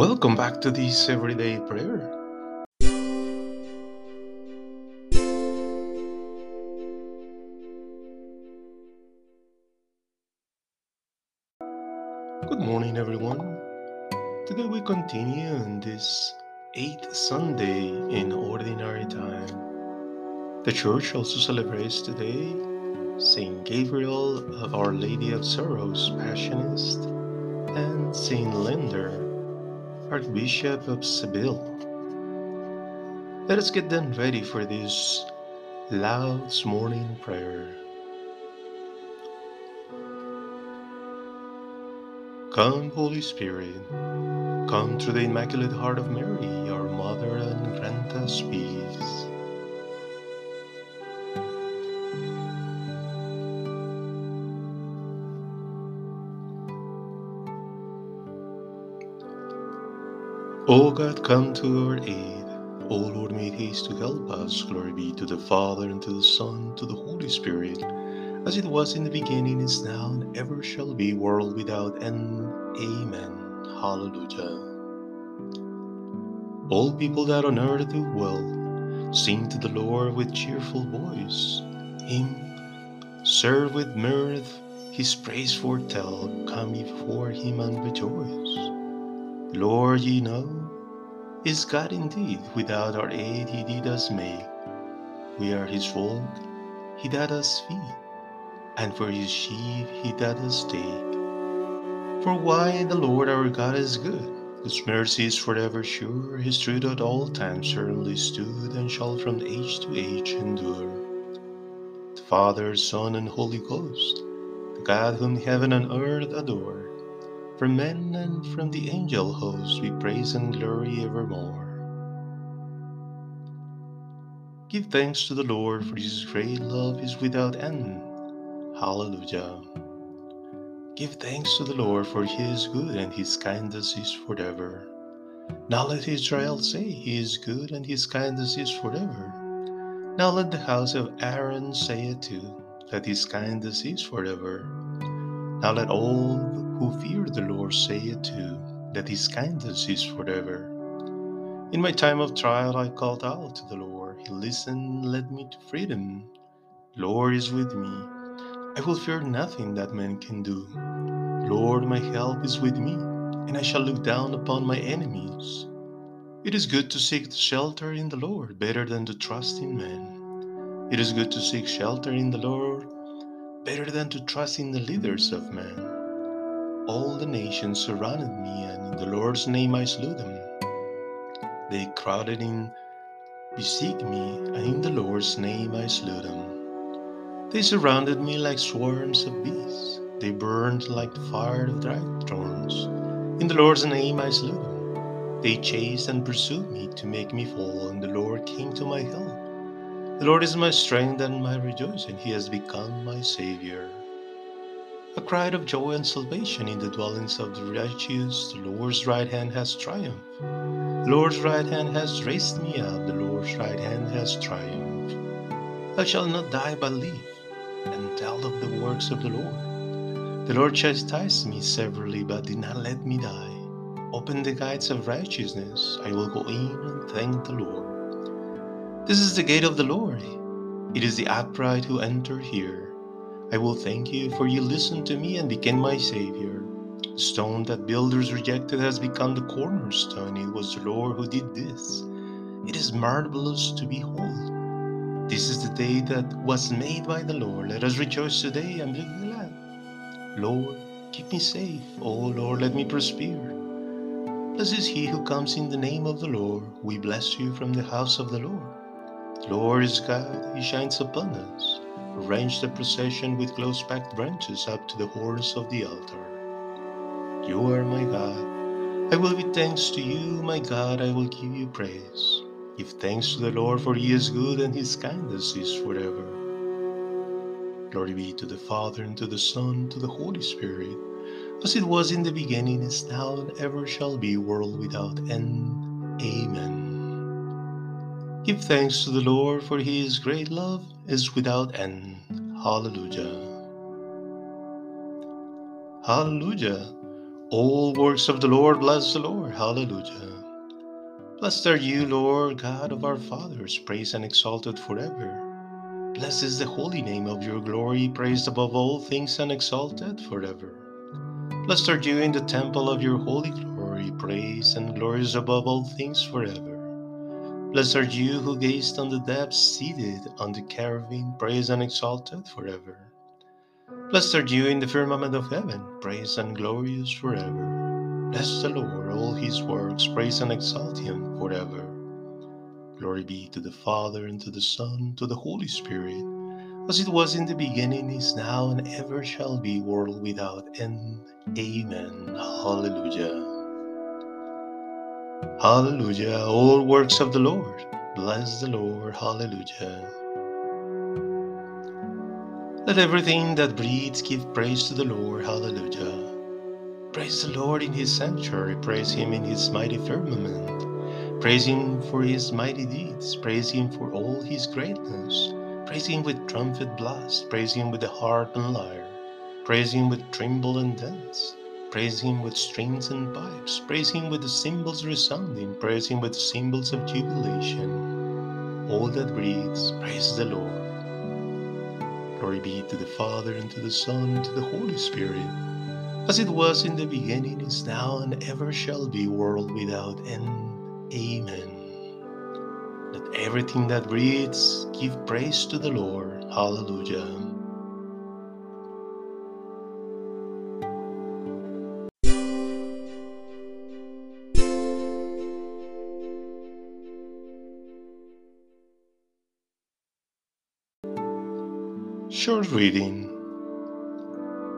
Welcome back to this everyday prayer. Good morning, everyone. Today we continue on this eighth Sunday in Ordinary Time. The Church also celebrates today Saint Gabriel of Our Lady of Sorrows, Passionist, and Saint Leander, Archbishop of Seville. Let us get then ready for this Lauds morning prayer. Come, Holy Spirit, come through the Immaculate Heart of Mary, our Mother, and grant us peace. O God, come to our aid. O Lord, make haste to help us. Glory be to the Father, and to the Son, to the Holy Spirit, as it was in the beginning, is now, and ever shall be, world without end. Amen. Hallelujah. All people that on earth do well, sing to the Lord with cheerful voice. Him serve with mirth, his praise foretell, come before him and rejoice. Lord, ye know, is God indeed, without our aid he did us make. We are his folk, he that us feed, and for his sheep he that us take. For why the Lord our God is good, his mercy is forever sure, his truth at all times firmly stood, and shall from age to age endure. The Father, Son, and Holy Ghost, the God whom heaven and earth adore, from men and from the angel host we praise and glory evermore. Give thanks to the Lord, for his great love is without end. Hallelujah. Give thanks to the Lord, for he is good and his kindness is forever. Now let Israel say, He is good and his kindness is forever. Now let the house of Aaron say it too, that his kindness is forever. Now let all who fear the Lord say it too, that his kindness is forever. In my time of trial I called out to the Lord. He listened, led me to freedom. Lord is with me. I will fear nothing that man can do. Lord, my help is with me, and I shall look down upon my enemies. It is good to seek shelter in the Lord, better than to trust in man. It is good to seek shelter in the Lord, better than to trust in the leaders of men. All the nations surrounded me, and in the Lord's name I slew them. They crowded in, besieged me, and in the Lord's name I slew them. They surrounded me like swarms of bees. They burned like the fire of dry thorns. In the Lord's name I slew them. They chased and pursued me to make me fall, and the Lord came to my help. The Lord is my strength and my rejoicing. He has become my Savior. A cry of joy and salvation in the dwellings of the righteous. The Lord's right hand has triumphed. The Lord's right hand has raised me up. The Lord's right hand has triumphed. I shall not die but live and tell of the works of the Lord. The Lord chastised me severely, but did not let me die. Open the gates of righteousness. I will go in and thank the Lord. This is the gate of the Lord. It is the upright who enter here. I will thank you, for you listened to me and became my Savior. The stone that builders rejected has become the cornerstone. It was the Lord who did this. It is marvelous to behold. This is the day that was made by the Lord. Let us rejoice today and be glad. Lord, keep me safe. Oh Lord, let me prosper. Blessed is he who comes in the name of the Lord. We bless you from the house of the Lord. Lord is God, he shines upon us. Arrange the procession with close packed branches up to the horns of the altar. You are my God. I will give thanks to you, my God. I will give you praise. Give thanks to the Lord, for he is good and his kindness is forever. Glory be to the Father, and to the Son, and to the Holy Spirit, as it was in the beginning, is now, and ever shall be, world without end. Amen. Give thanks to the Lord, for his great love is without end. Hallelujah. Hallelujah. All works of the Lord bless the Lord. Hallelujah. Blessed are you, Lord God of our fathers, praised and exalted forever. Blessed is the holy name of your glory, praised above all things and exalted forever. Blessed are you in the temple of your holy glory, praised and glorious above all things forever. Blessed are you who gazed on the depths, seated on the cherubim, praised and exalted forever. Blessed are you in the firmament of heaven, praised and glorious forever. Bless the Lord, all his works, praise and exalt him forever. Glory be to the Father, and to the Son, to the Holy Spirit, as it was in the beginning, is now, and ever shall be, world without end. Amen. Hallelujah. Hallelujah. All works of the Lord. Bless the Lord. Hallelujah. Let everything that breathes give praise to the Lord. Hallelujah. Praise the Lord in his sanctuary. Praise him in his mighty firmament. Praise him for his mighty deeds. Praise him for all his greatness. Praise him with trumpet blast. Praise him with the harp and lyre. Praise him with timbrel and dance. Praise him with strings and pipes. Praise him with the cymbals resounding. Praise him with cymbals of jubilation. All that breathes, praise the Lord. Glory be to the Father, and to the Son, and to the Holy Spirit, as it was in the beginning, is now, and ever shall be, world without end. Amen. Let everything that breathes give praise to the Lord. Hallelujah. Short reading.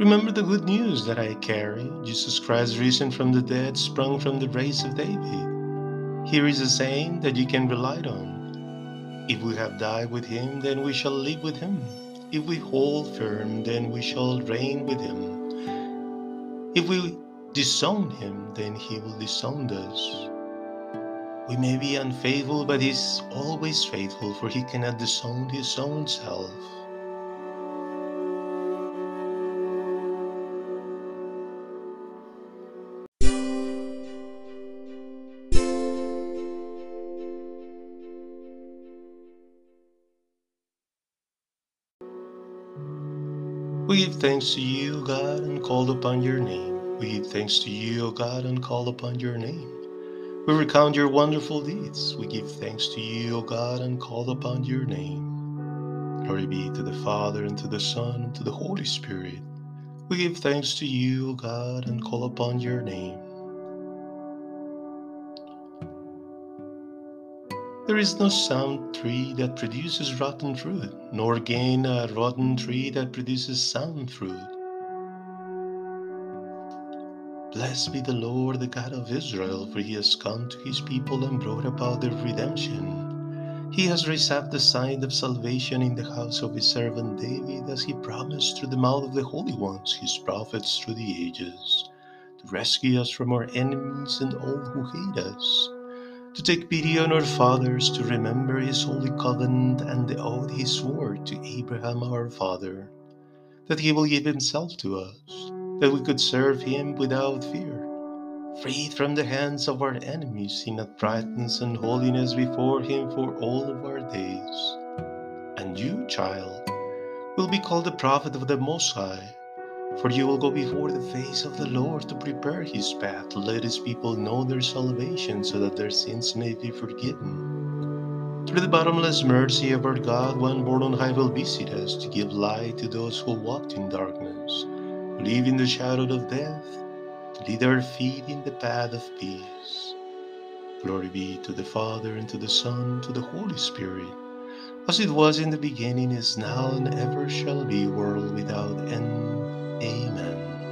Remember the good news that I carry. Jesus Christ, risen from the dead, sprung from the race of David. Here is a saying that you can rely on. If we have died with him, then we shall live with him. If we hold firm, then we shall reign with him. If we disown him, then he will disown us. We may be unfaithful, but he is always faithful, for he cannot disown his own self. We give thanks to you, God, and call upon your name. We give thanks to you, O God, and call upon your name. We recount your wonderful deeds. We give thanks to you, O God, and call upon your name. Glory be to the Father, and to the Son, and to the Holy Spirit. We give thanks to you, O God, and call upon your name. There is no sound tree that produces rotten fruit, nor gain a rotten tree that produces sound fruit. Blessed be the Lord, the God of Israel, for he has come to his people and brought about their redemption. He has raised up the sign of salvation in the house of his servant David, as he promised through the mouth of the holy ones, his prophets through the ages, to rescue us from our enemies and all who hate us to take pity on our fathers, to remember his holy covenant and the oath he swore to Abraham our father, that he will give himself to us, that we could serve him without fear, freed from the hands of our enemies in uprightness and holiness before him for all of our days. And you, child, will be called the prophet of the Most High for you will go before the face of the Lord to prepare his path, let his people know their salvation, so that their sins may be forgiven. Through the bottomless mercy of our God, one born on high will visit us to give light to those who walked in darkness, who live in the shadow of death, to lead our feet in the path of peace. Glory be to the Father, and to the Son, and to the Holy Spirit, as it was in the beginning, is now, and ever shall be, world without end. Amen.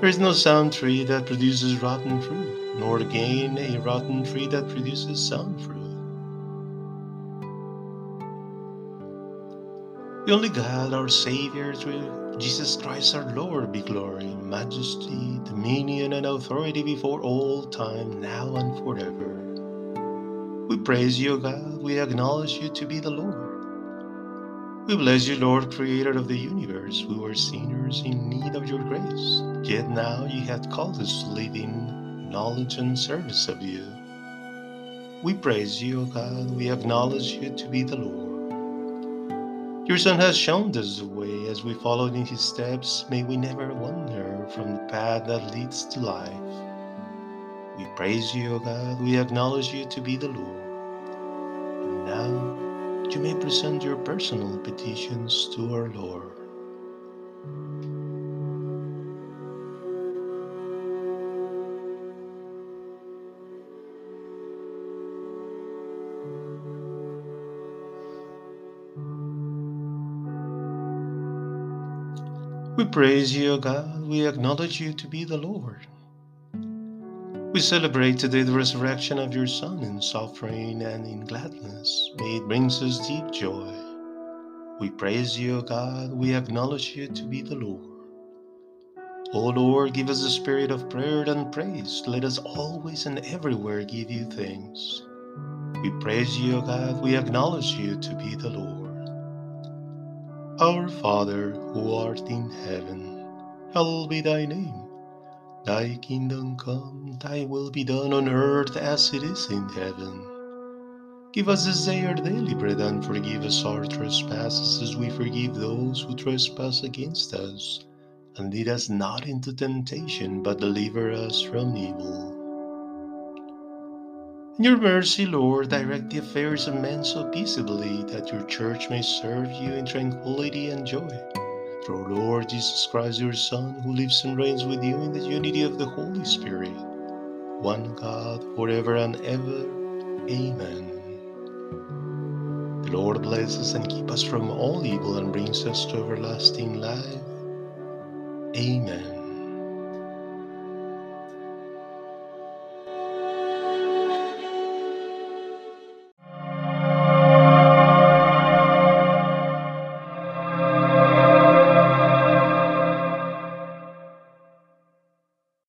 There is no sound tree that produces rotten fruit, nor again a rotten tree that produces sound fruit. The only God, our Savior, through Jesus Christ our Lord, be glory, majesty, dominion, and authority before all time, now and forever. We praise you, God. We acknowledge you to be the Lord. We bless you, Lord, Creator of the universe. We were sinners in need of your grace, yet now you have called us to live in knowledge and service of you. We praise you, O God. We acknowledge you to be the Lord. Your Son has shown us the way. As we followed in his steps, may we never wander from the path that leads to life. We praise you, O God. We acknowledge you to be the Lord. You may present your personal petitions to our Lord. We praise you, O God. We acknowledge you to be the Lord. We celebrate today the resurrection of your Son in suffering and in gladness. May it brings us deep joy. We praise you, O God. We acknowledge you to be the Lord. O Lord, give us the spirit of prayer and praise. Let us always and everywhere give you thanks. We praise you, O God. We acknowledge you to be the Lord. Our Father, who art in heaven, hallowed be thy name. Thy kingdom come, thy will be done on earth as it is in heaven. Give us this day our daily bread and forgive us our trespasses as we forgive those who trespass against us. And lead us not into temptation, but deliver us from evil. In your mercy, Lord, direct the affairs of men so peaceably that your church may serve you in tranquility and joy through Lord Jesus Christ, your Son, who lives and reigns with you in the unity of the Holy Spirit, one God, forever and ever. Amen. The Lord bless us and keep us from all evil and brings us to everlasting life. Amen.